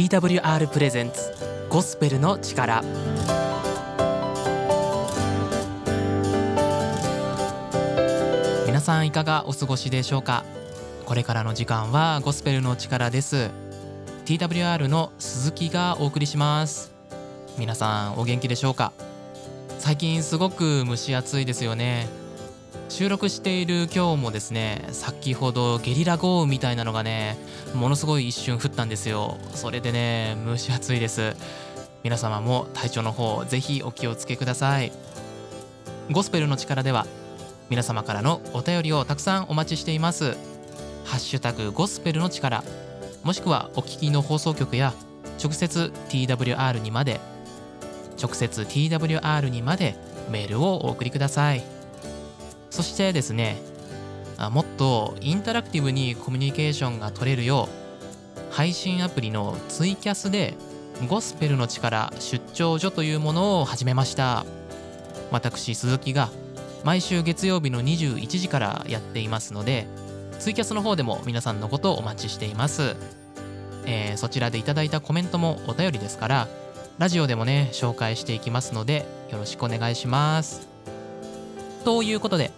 TWR プレゼンツゴスペルの力。皆さんいかがお過ごしでしょうか？これからの時間はゴスペルの力です。TWR の鈴木がお送りします。皆さんお元気でしょうか？最近すごく蒸し暑いですよね。収録している今日もですね先ほどゲリラ豪雨みたいなのがねものすごい一瞬降ったんですよ。それでね蒸し暑いです。皆様も体調の方ぜひお気をつけください。ゴスペルの力では皆様からのお便りをたくさんお待ちしています。ハッシュタグゴスペルの力もしくはお聞きの放送局や直接 TWR にまで直接 TWR にまでメールをお送りください。そしてですねもっとインタラクティブにコミュニケーションが取れるよう配信アプリのツイキャスでゴスペルの力出張所というものを始めました。私鈴木が毎週月曜日の21時からやっていますのでツイキャスの方でも皆さんのことをお待ちしています、えー、そちらでいただいたコメントもお便りですからラジオでもね紹介していきますのでよろしくお願いします。ということで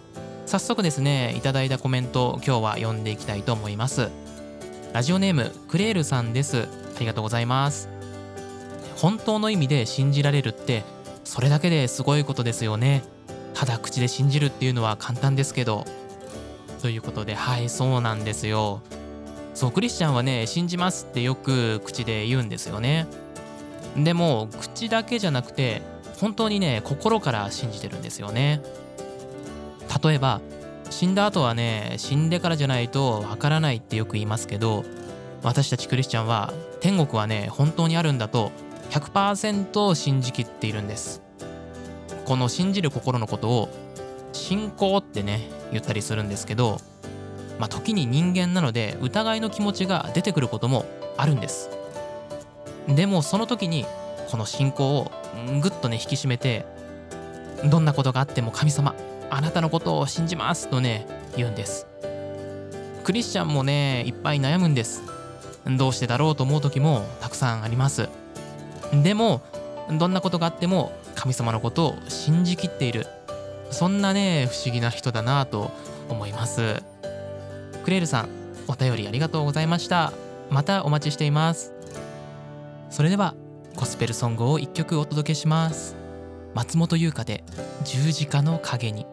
早速ですねいただいたコメント今日は読んでいきたいと思います。ラジオネームクレールさんです。ありがとうございます。本当の意味で信じられるってそれだけですごいことですよね。ただ口で信じるっていうのは簡単ですけど。ということではいそうなんですよ。そうクリスチャンはね信じますってよく口で言うんですよね。でも口だけじゃなくて本当にね心から信じてるんですよね。例えば死んだ後はね死んでからじゃないとわからないってよく言いますけど私たちクリスチャンは天国はね本当にあるんだと100%信じきっているんです。この信じる心のことを信仰ってね言ったりするんですけどまあ時に人間なので疑いの気持ちが出てくることもあるんです。でもその時にこの信仰をぐっとね引き締めてどんなことがあっても神様あなたのことを信じますとね言うんです。クリスチャンもねいっぱい悩むんです。どうしてだろうと思う時もたくさんあります。でもどんなことがあっても神様のことを信じきっている。そんなね不思議な人だなと思います。クレールさんお便りありがとうございました。またお待ちしています。それではゴスペルソングを1曲お届けします。松本優香で十字架の影に。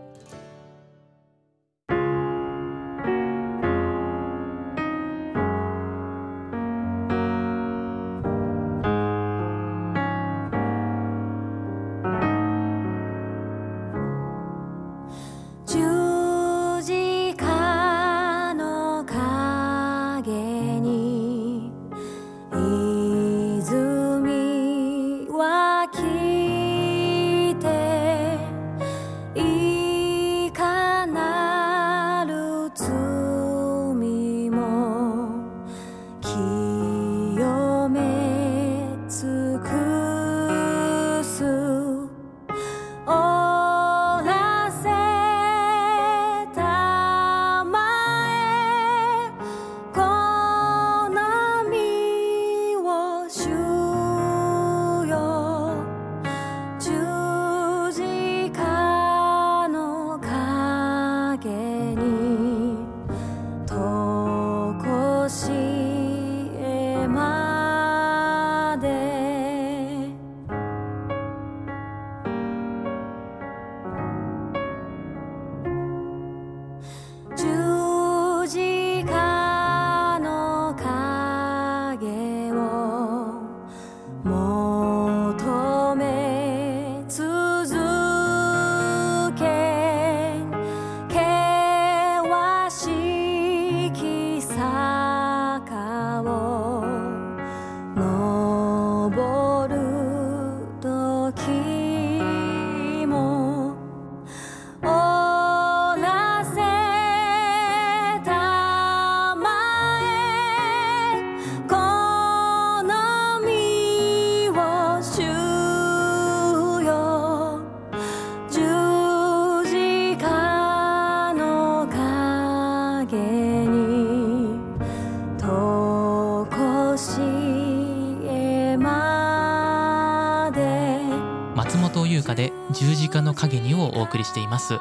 をお送りしています。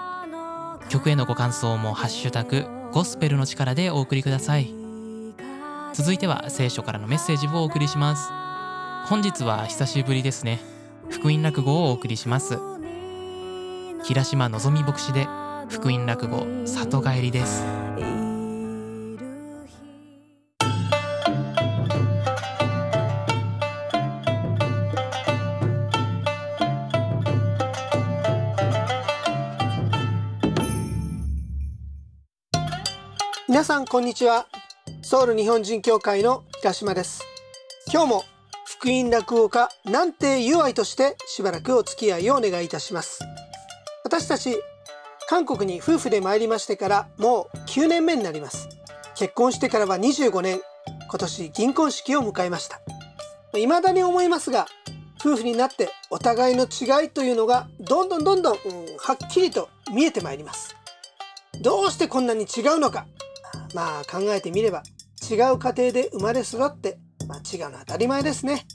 曲へのご感想もハッシュタグゴスペルの力でお送りください。続いては聖書からのメッセージをお送りします。本日は久しぶりですね。福音落語をお送りします。平島のぞみ牧師で福音落語里帰りですさんこんにちは。ソウル日本人協会の平島です。今日も福音落語家南帝友愛としてしばらくお付き合いをお願いいたします。私たち韓国に夫婦で参りましてからもう9年目になります。結婚してからは25年。今年銀婚式を迎えました。未だに思いますが夫婦になってお互いの違いというのがどんどんどんどん、うん、はっきりと見えてまいります。どうしてこんなに違うのか。まあ考えてみれば違う家庭で生まれ育って、まあ、違うの当たり前ですね。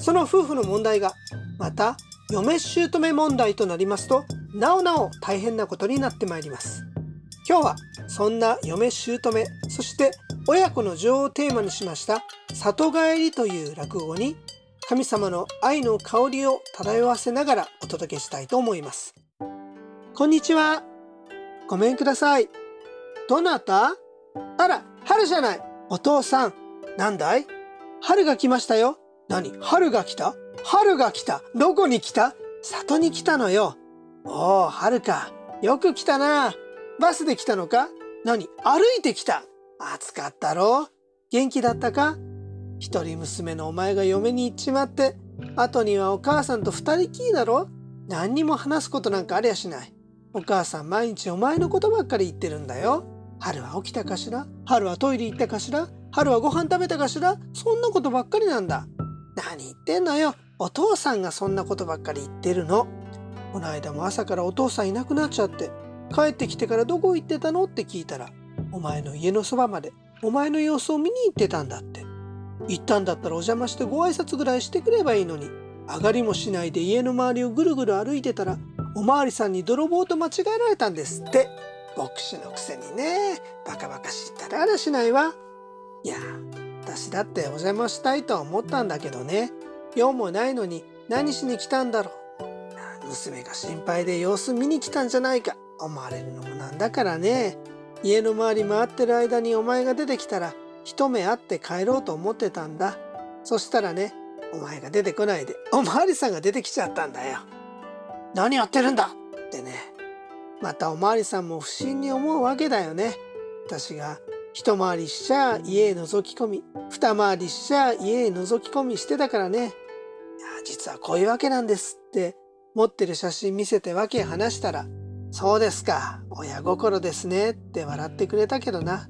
その夫婦の問題がまた嫁姑問題となりますとなおなお大変なことになってまいります。今日はそんな嫁姑そして親子の情をテーマにしました里帰りという落語に神様の愛の香りを漂わせながらお届けしたいと思います。こんにちは。ごめんください。どなた？あら、春じゃない。お父さん。なんだい？春が来ましたよ。何？春が来た？春が来た。どこに来た？里に来たのよ。おお、春か。よく来たな。バスで来たのか？何？歩いてきた。暑かったろ？元気だったか？一人娘のお前が嫁に行っちまって、後にはお母さんと二人きりだろ？何にも話すことなんかありゃしない。お母さん毎日お前のことばっかり言ってるんだよ。春は起きたかしら？春はトイレ行ったかしら？春はご飯食べたかしら？そんなことばっかりなんだ。何言ってんのよ。お父さんがそんなことばっかり言ってるの。この間も朝からお父さんいなくなっちゃって、帰ってきてからどこ行ってたの？って聞いたら、お前の家のそばまでお前の様子を見に行ってたんだって。行ったんだったらお邪魔してご挨拶ぐらいしてくればいいのに、上がりもしないで家の周りをぐるぐる歩いてたら、おまわりさんに泥棒と間違えられたんですって。牧師のくせにねバカバカしったらあらしないわ。いや私だってお邪魔したいとは思ったんだけどね。用もないのに何しに来たんだろう。娘が心配で様子見に来たんじゃないか思われるのもなんだからね。家の周り回ってる間にお前が出てきたら一目会って帰ろうと思ってたんだ。そしたらねお前が出てこないでおまわりさんが出てきちゃったんだよ。何やってるんだってね。またおまわりさんも不審に思うわけだよね。私が一回りしちゃ家へ覗き込み、二回りしちゃ家へ覗き込みしてたからね。いや、実はこういうわけなんですって持ってる写真見せてわけ話したら、そうですか、親心ですねって笑ってくれたけどな。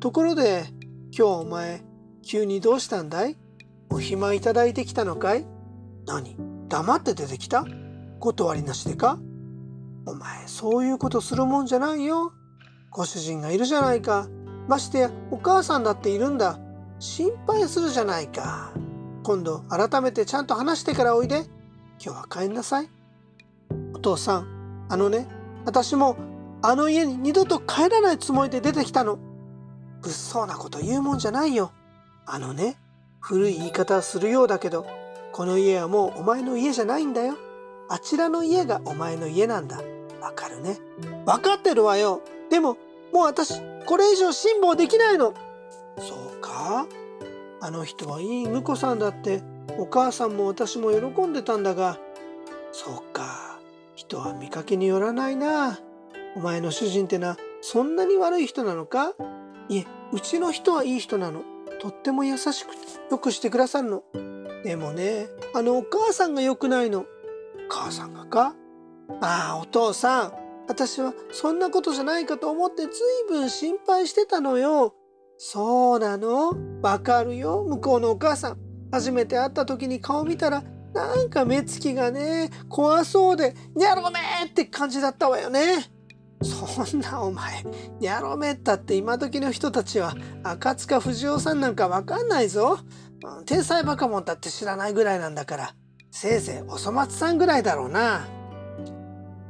ところで、今日お前、急にどうしたんだい？お暇いただいてきたのかい？何黙って出てきた？断りなしでか？お前そういうことするもんじゃないよ。ご主人がいるじゃないか。ましてやお母さんだっているんだ。心配するじゃないか。今度改めてちゃんと話してからおいで。今日は帰んなさい。お父さん、あのね、私もあの家に二度と帰らないつもりで出てきたの。物騒なこと言うもんじゃないよ。あのね、古い言い方するようだけど、この家はもうお前の家じゃないんだよ。あちらの家がお前の家なんだ。わかるね。わかってるわよ。でも、もう私、これ以上辛抱できないの。そうか？あの人はいい婿さんだって、お母さんも私も喜んでたんだが、そうか？人は見かけによらないな。お前の主人ってな、そんなに悪い人なのか？いえ、うちの人はいい人なの。とっても優しくて、よくしてくださるの。でもね、あのお母さんが良くないの。母さんがか？ああ、お父さん、私はそんなことじゃないかと思ってずいぶん心配してたのよ。そうなの？わかるよ、向こうのお母さん。初めて会った時に顔見たら、なんか目つきがね、怖そうで、にゃろめって感じだったわよね。そんなお前、にゃろめったって今時の人たちは赤塚不二夫さんなんかわかんないぞ。天才バカモンだって知らないぐらいなんだから。せいぜいおそ松さんぐらいだろうな。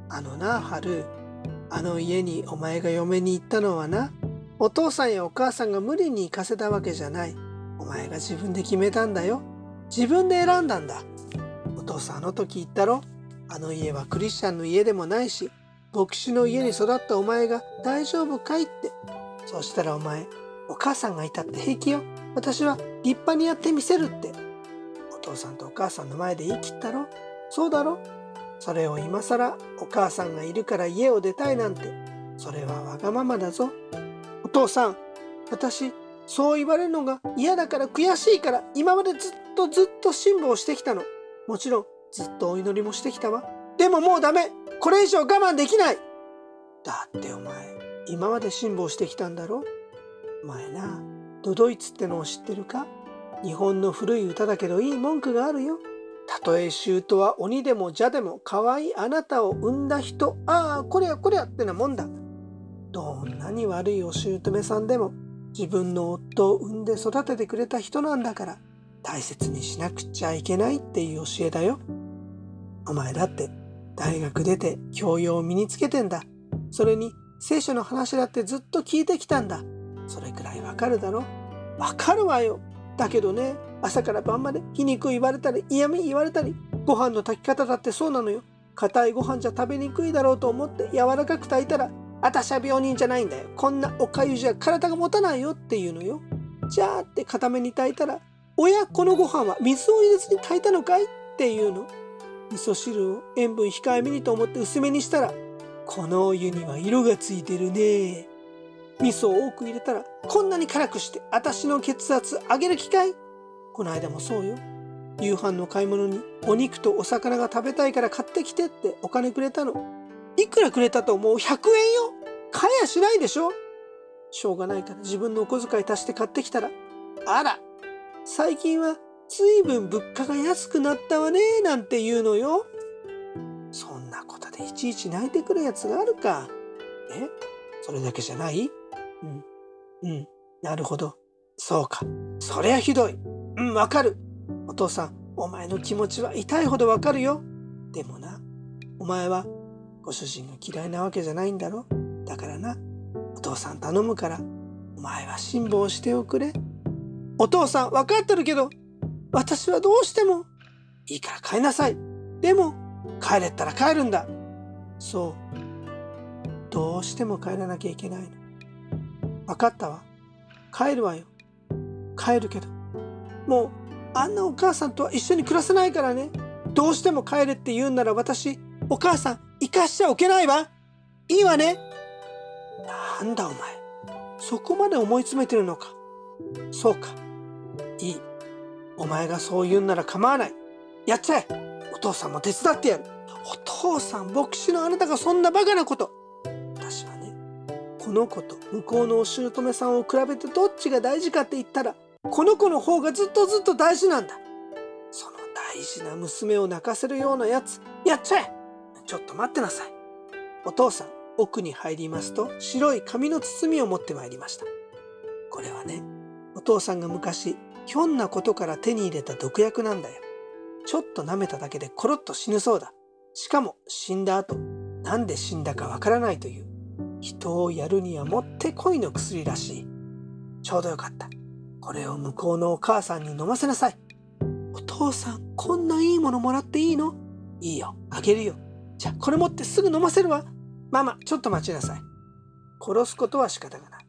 あのな、春、あの家にお前が嫁に行ったのはな、お父さんやお母さんが無理に行かせたわけじゃない。お前が自分で決めたんだよ。自分で選んだんだ。お父さんあの時言ったろあの家はクリスチャンの家でもないし、牧師の家に育ったお前が大丈夫かいって。そしたらお前、お母さんがいたって平気よ。私は立派にやってみせるって。お父さんとお母さんの前で言い切ったろそうだろそれを今更お母さんがいるから家を出たいなんて、それはわがままだぞ。お父さん、私、そう言われるのが嫌だから悔しいから今までずっとずっと辛抱してきたの。もちろんずっとお祈りもしてきたわ。でももうダメこれ以上我慢できないだってお前、今まで辛抱してきたんだろお前な、ドドイツってのを知ってるか日本の古い歌だけどいい文句があるよ。たとえ姑は鬼でも邪でも可愛いあなたを産んだ人、ああ、こりゃこりゃってなもんだ。どんなに悪いお姑さんでも自分の夫を産んで育ててくれた人なんだから大切にしなくちゃいけないっていう教えだよ。お前だって大学出て教養を身につけてんだ。それに聖書の話だってずっと聞いてきたんだ。それくらいわかるだろわかるわよ。だけどね、朝から晩まで皮肉言われたり嫌味言われたり、ご飯の炊き方だってそうなのよ。硬いご飯じゃ食べにくいだろうと思って柔らかく炊いたら私は病人じゃないんだよ。こんなおかゆじゃ体が持たないよっていうのよ。じゃあって固めに炊いたら、親このご飯は水を入れずに炊いたのかいっていうの。味噌汁を塩分控えめにと思って薄めにしたら、このお湯には色がついてるね。味噌を多く入れたら、こんなに辛くして私の血圧上げる機会この間もそうよ。夕飯の買い物にお肉とお魚が食べたいから買ってきてってお金くれたの。いくらくれたと思う ?100 円よ買えやしないでしょしょうがないから自分のお小遣い足して買ってきたら、あら、最近は随分物価が安くなったわね、なんて言うのよ。そんなことでいちいち泣いてくるやつがあるか。え？それだけじゃない？うん。うん。なるほど。そうか。そりゃひどい。うん、わかる。お父さん、お前の気持ちは痛いほどわかるよ。でもな、お前はご主人が嫌いなわけじゃないんだろ。だからなお父さん頼むからお前は辛抱しておくれ。お父さん分かってるけど私はどうしてもいいから帰りなさい。でも帰れったら帰るんだ。そう。どうしても帰らなきゃいけないの。分かったわ。帰るわよ。帰るけどもうあんなお母さんとは一緒に暮らせないからねどうしても帰れって言うんなら私お母さん生かしちゃおけないわ。いいわね。なんだお前。そこまで思い詰めてるのか。そうか。いい。お前がそう言うんなら構わない。やっちゃえ。お父さんも手伝ってやる。お父さん、牧師のあなたがそんなバカなこと。私はね、この子と向こうのお姑さんを比べてどっちが大事かって言ったら、この子の方がずっとずっと大事なんだ。その大事な娘を泣かせるようなやつ、やっちゃえちょっと待ってなさい。お父さん、奥に入りますと白い紙の包みを持ってまいりました。これはね、お父さんが昔、ひょんなことから手に入れた毒薬なんだよ。ちょっと舐めただけでコロッと死ぬそうだ。しかも死んだ後、なんで死んだかわからないという、人をやるにはもってこいの薬らしい。ちょうどよかった。これを向こうのお母さんに飲ませなさい。お父さん、こんないいものもらっていいの？いいよ、あげるよ。じゃあこれ持ってすぐ飲ませるわ。ママ、ちょっと待ちなさい。殺すことは仕方がない。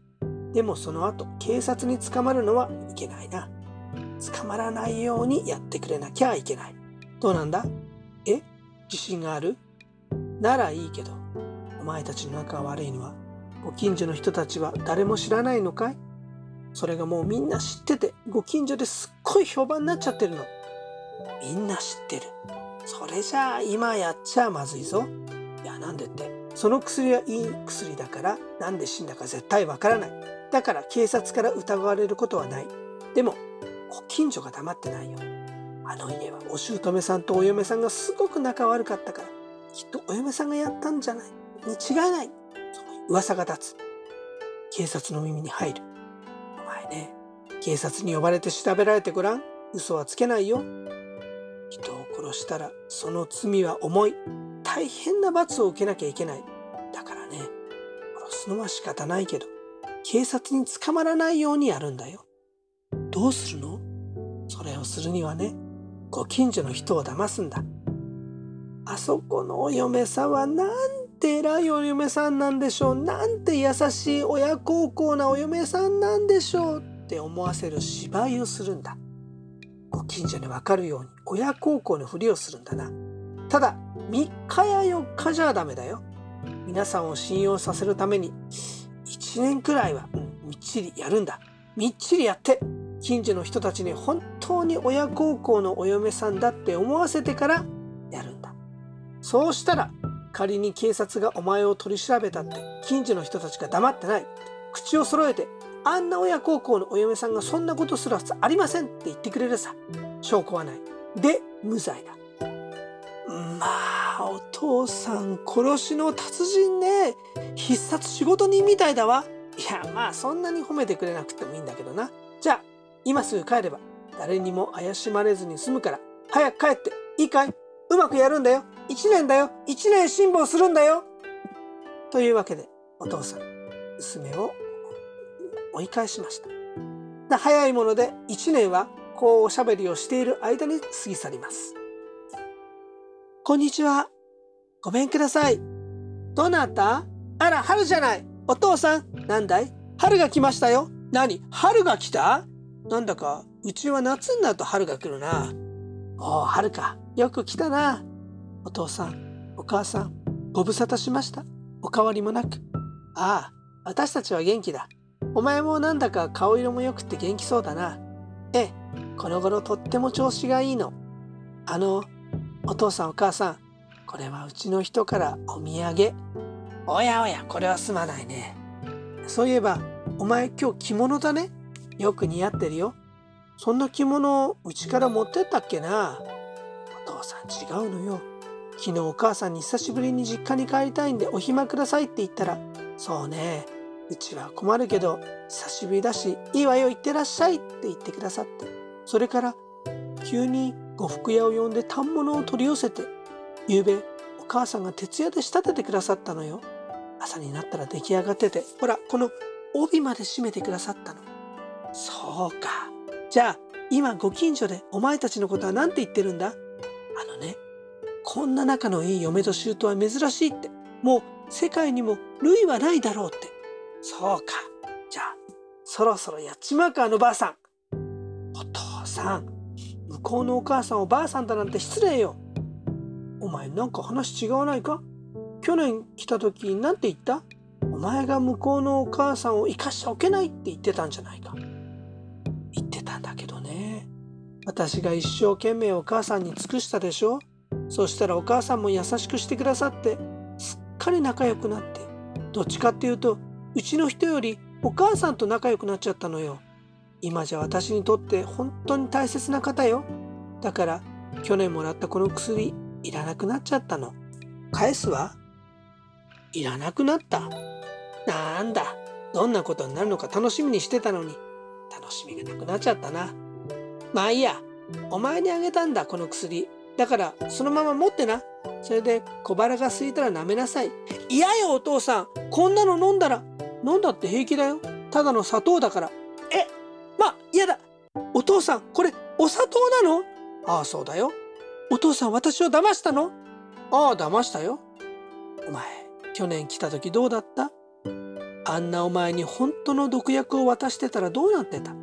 でもその後、警察に捕まるのはいけないな。捕まらないようにやってくれなきゃいけない。どうなんだ？え？自信がある？ならいいけど、お前たちの仲が悪いのは、ご近所の人たちは誰も知らないのかい？それがもうみんな知ってて、ご近所ですっごい評判になっちゃってるの。みんな知ってる。それじゃあ今やっちゃまずいぞ。いやなんでってその薬はいい薬だからなんで死んだか絶対わからない。だから警察から疑われることはない。でもご近所が黙ってないよ。あの家はお姑さんとお嫁さんがすごく仲悪かったからきっとお嫁さんがやったんじゃないに違いない。そういう噂が立つ。警察の耳に入る。ね、警察に呼ばれて調べられてごらん。嘘はつけないよ。人を殺したらその罪は重い。大変な罰を受けなきゃいけない。だからね殺すのは仕方ないけど警察に捕まらないようにやるんだよ。どうするの？それをするにはねご近所の人を騙すんだ。あそこのお嫁さんはなんて偉いお嫁さんなんでしょう。なんて優しい親孝行なお嫁さんなんでしょうって思わせる芝居をするんだ。ご近所にわかるように親孝行のふりをするんだな。ただ3日や4日じゃダメだよ。皆さんを信用させるために1年くらいは、みっちりやるんだ。みっちりやって近所の人たちに本当に親孝行のお嫁さんだって思わせてからやるんだ。そうしたら仮に警察がお前を取り調べたって近所の人たちが黙ってない。口を揃えてあんな親孝行のお嫁さんがそんなことするはずありませんって言ってくれるさ。証拠はない。で無罪だ。まあお父さん殺しの達人ね。必殺仕事人みたいだわ。いやまあそんなに褒めてくれなくてもいいんだけどな。じゃあ今すぐ帰れば誰にも怪しまれずに済むから早く帰っていいかい？うまくやるんだよ。1年だよ。1年辛抱するんだよ。というわけでお父さん娘を追い返しました。早いもので1年はこうおしゃべりをしている間に過ぎ去ります。こんにちは。ごめんください。どなた？あら春じゃない。お父さんなんだい？春が来ましたよ。何？春が来た？なんだかうちは夏になると春が来るな。おお春か。よく来たな。お父さんお母さんご無沙汰しましたお変わりもなくああ私たちは元気だお前もなんだか顔色も良くて元気そうだな。ええ、この頃とっても調子がいいの。あの、お父さんお母さん、これはうちの人からお土産。おやおや、これはすまないね。そういえば、お前今日着物だね。よく似合ってるよ。そんな着物うちから持ってったっけな。お父さん違うのよ。昨日お母さんに久しぶりに実家に帰りたいんでお暇くださいって言ったら、そうね、うちは困るけど久しぶりだしいいわよ行ってらっしゃいって言ってくださって。それから急に呉服屋を呼んで反物を取り寄せて夕べお母さんが徹夜で仕立ててくださったのよ。朝になったら出来上がっててほらこの帯まで締めてくださったの。そうか。じゃあ今ご近所でお前たちのことは何て言ってるんだ？あのねこんな仲のいい嫁と姑は珍しいってもう世界にも類はないだろうってそうか。じゃあ、そろそろやっちまうか、あのばあさん。お父さん、向こうのお母さんをばあさんだなんて失礼よ。お前なんか話違わないか？去年来た時なんて言った？お前が向こうのお母さんを生かしておけないって言ってたんじゃないか。言ってたんだけどね。私が一生懸命お母さんに尽くしたでしょ？そしたらお母さんも優しくしてくださってすっかり仲良くなってどっちかっていうとうちの人よりお母さんと仲良くなっちゃったのよ。今じゃ私にとって本当に大切な方よ。だから去年もらったこの薬いらなくなっちゃったの。返すわ。いらなくなったなんだ。どんなことになるのか楽しみにしてたのに楽しみがなくなっちゃったな。まあいいや。お前にあげたんだこの薬。だからそのまま持ってな。それで小腹が空いたら舐めなさい。嫌よお父さん。こんなの飲んだら飲んだって平気だよ。ただの砂糖だから。えま、嫌だ。お父さん、これ、お砂糖なの？ああ、そうだよ。お父さん、私を騙したの？ああ、騙したよ。お前、去年来た時どうだった？あんなお前に本当の毒薬を渡してたらどうなってた？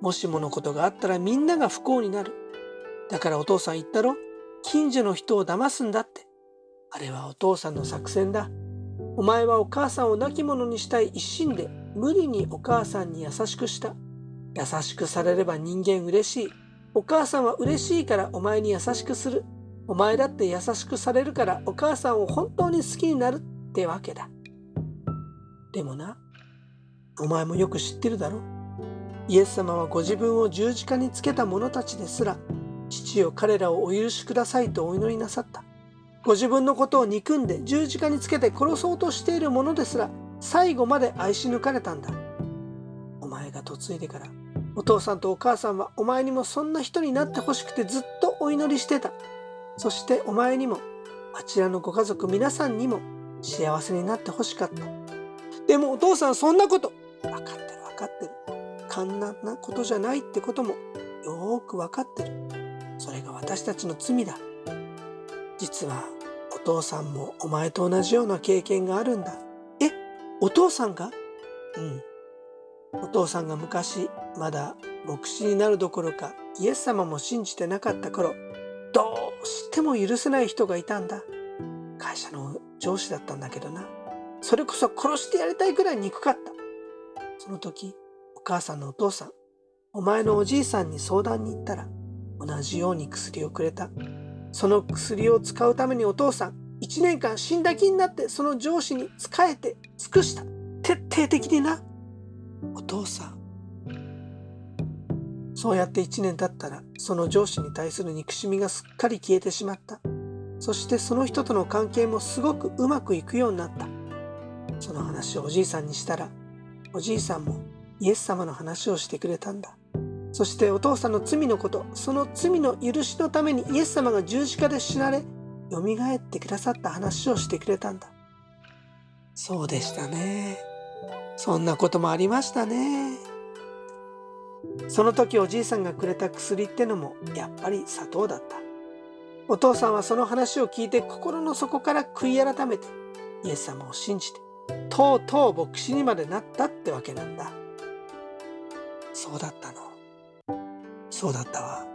もしものことがあったらみんなが不幸になる。だからお父さん言ったろ？近所の人を騙すんだって。あれはお父さんの作戦だ。お前はお母さんを亡き者にしたい一心で無理にお母さんに優しくした。優しくされれば人間嬉しい。お母さんは嬉しいからお前に優しくする。お前だって優しくされるからお母さんを本当に好きになるってわけだ。でもな、お前もよく知ってるだろ？イエス様はご自分を十字架につけた者たちですら、父よ彼らをお許しくださいとお祈りなさった。ご自分のことを憎んで十字架につけて殺そうとしている者ですら最後まで愛し抜かれたんだ。お前が嫁いでからお父さんとお母さんはお前にもそんな人になってほしくてずっとお祈りしてた。そしてお前にもあちらのご家族皆さんにも幸せになってほしかったでもお父さんそんなこと分かってる分かってる簡単なことじゃないってこともよーく分かってる私たちの罪だ。実はお父さんもお前と同じような経験があるんだ。えお父さんが？うん。お父さんが昔まだ牧師になるどころかイエス様も信じてなかった頃どうしても許せない人がいたんだ。会社の上司だったんだけどな。それこそ殺してやりたいくらい憎かった。その時お母さんのお父さんお前のおじいさんに相談に行ったら同じように薬をくれた。その薬を使うためにお父さん1年間死んだ気になってその上司に仕えて尽くした。徹底的にな。お父さん。そうやって1年経ったらその上司に対する憎しみがすっかり消えてしまった。そしてその人との関係もすごくうまくいくようになった。その話をおじいさんにしたらおじいさんもイエス様の話をしてくれたんだ。そしてお父さんの罪のことその罪の許しのためにイエス様が十字架で死なれよみがえってくださった話をしてくれたんだ。そうでしたね。そんなこともありましたね。その時おじいさんがくれた薬ってのもやっぱり砂糖だった。お父さんはその話を聞いて心の底から悔い改めてイエス様を信じてとうとう牧師にまでなったってわけなんだ。そうだったの。そうだったわ。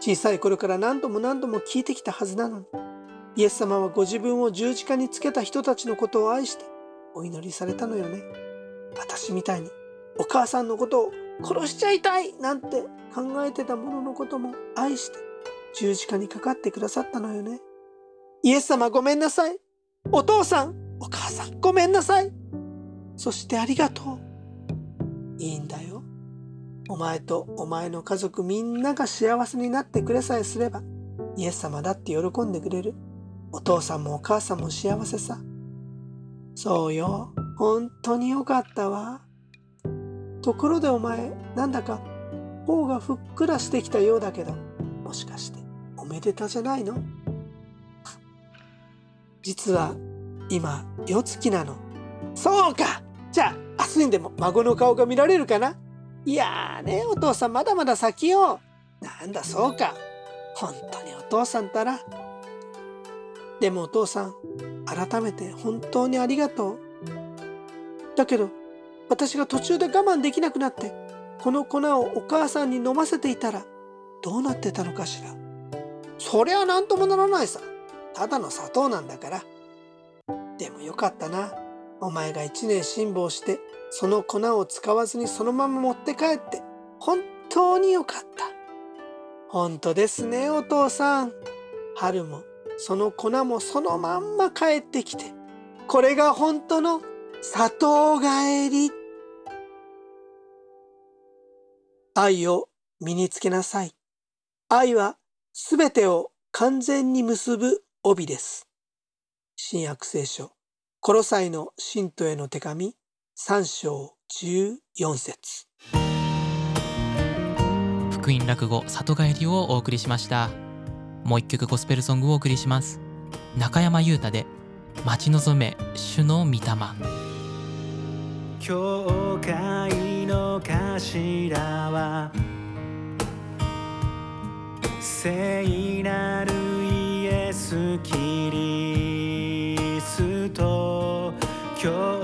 小さい頃から何度も何度も聞いてきたはずなのに。イエス様はご自分を十字架につけた人たちのことを愛してお祈りされたのよね。私みたいにお母さんのことを殺しちゃいたいなんて考えてた者のことも愛して十字架にかかってくださったのよね。イエス様ごめんなさい。お父さんお母さんごめんなさい。そしてありがとう。いいんだよ。お前とお前の家族みんなが幸せになってくれさえすればイエス様だって喜んでくれる。お父さんもお母さんも幸せさ。そうよ。本当によかったわ。ところでお前なんだか頬がふっくらしてきたようだけどもしかしておめでたじゃないの？実は今夜月なの。そうか。じゃあ明日にでも孫の顔が見られるかな？いやーねお父さんまだまだ先よ。なんだそうか。本当にお父さんたら。でもお父さん改めて本当にありがとう。だけど私が途中で我慢できなくなってこの粉をお母さんに飲ませていたらどうなってたのかしら。そりゃ何ともならないさ。ただの砂糖なんだから。でもよかったな。お前が一年辛抱してその粉を使わずにそのまま持って帰って本当によかった。本当ですねお父さん。春もその粉もそのまんま帰ってきてこれが本当の砂糖帰り。愛を身につけなさい。愛はすべてを完全に結ぶ帯です。新約聖書コロサイの信徒への手紙。3章14節。福音落語里帰りをお送りしました。もう一曲ゴスペルソングをお送りします。中山優太で待ち望め主の御霊。教会の頭は聖なるイエス・キリスト。教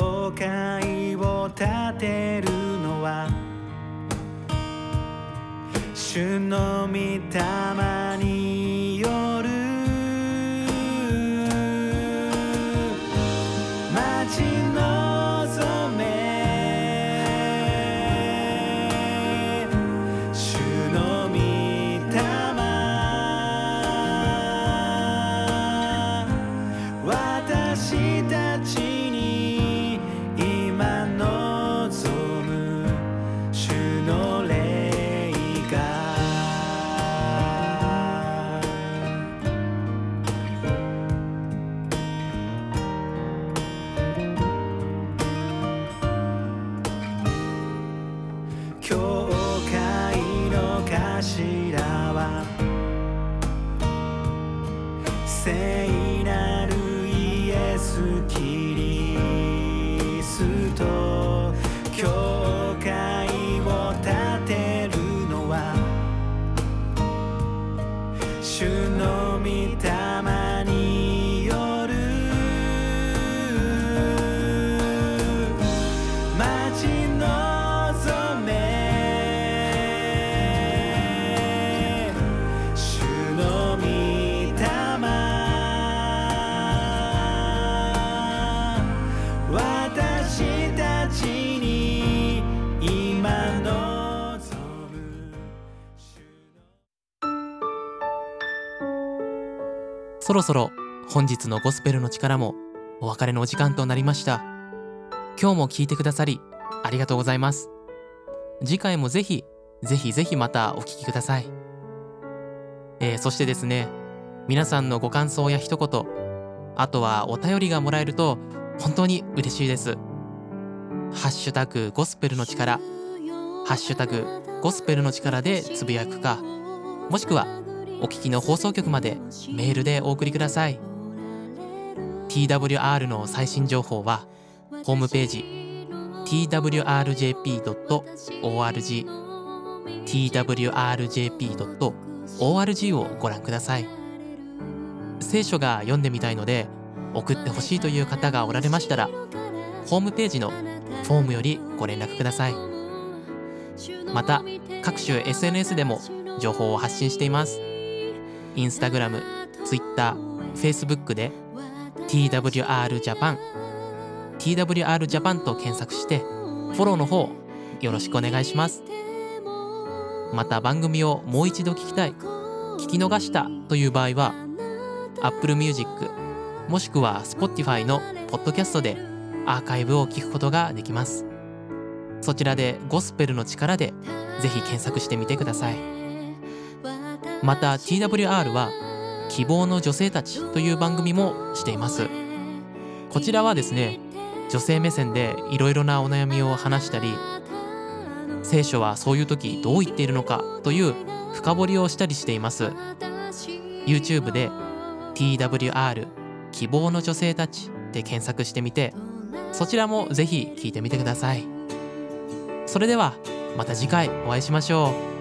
主の御霊そろそろ本日のゴスペルの力もお別れのお時間となりました。今日も聞いてくださりありがとうございます。次回もぜひぜひぜひまたお聞きください、えーそしてですね皆さんのご感想や一言あとはお便りがもらえると本当に嬉しいです。ハッシュタグゴスペルの力。ハッシュタグゴスペルの力でつぶやくかもしくはお聞きの放送局までメールでお送りください。TWR の最新情報はホームページ twrjp.org twrjp.org をご覧ください。聖書が読んでみたいので送ってほしいという方がおられましたらホームページのフォームよりご連絡ください。また各種 SNS でも情報を発信しています。インスタグラム、ツイッター、フェイスブックで TWR ジャパン TWR ジャパンと検索してフォローの方よろしくお願いします。また番組をもう一度聞きたい聞き逃したという場合は Apple Music もしくは Spotify のポッドキャストでアーカイブを聞くことができます。そちらでゴスペルの力でぜひ検索してみてください。また TWR は希望の女性たちという番組もしています。こちらはですね女性目線でいろいろなお悩みを話したり聖書はそういう時どう言っているのかという深掘りをしたりしています。YouTube で TWR 希望の女性たちで検索してみてそちらもぜひ聞いてみてください。それではまた次回お会いしましょう。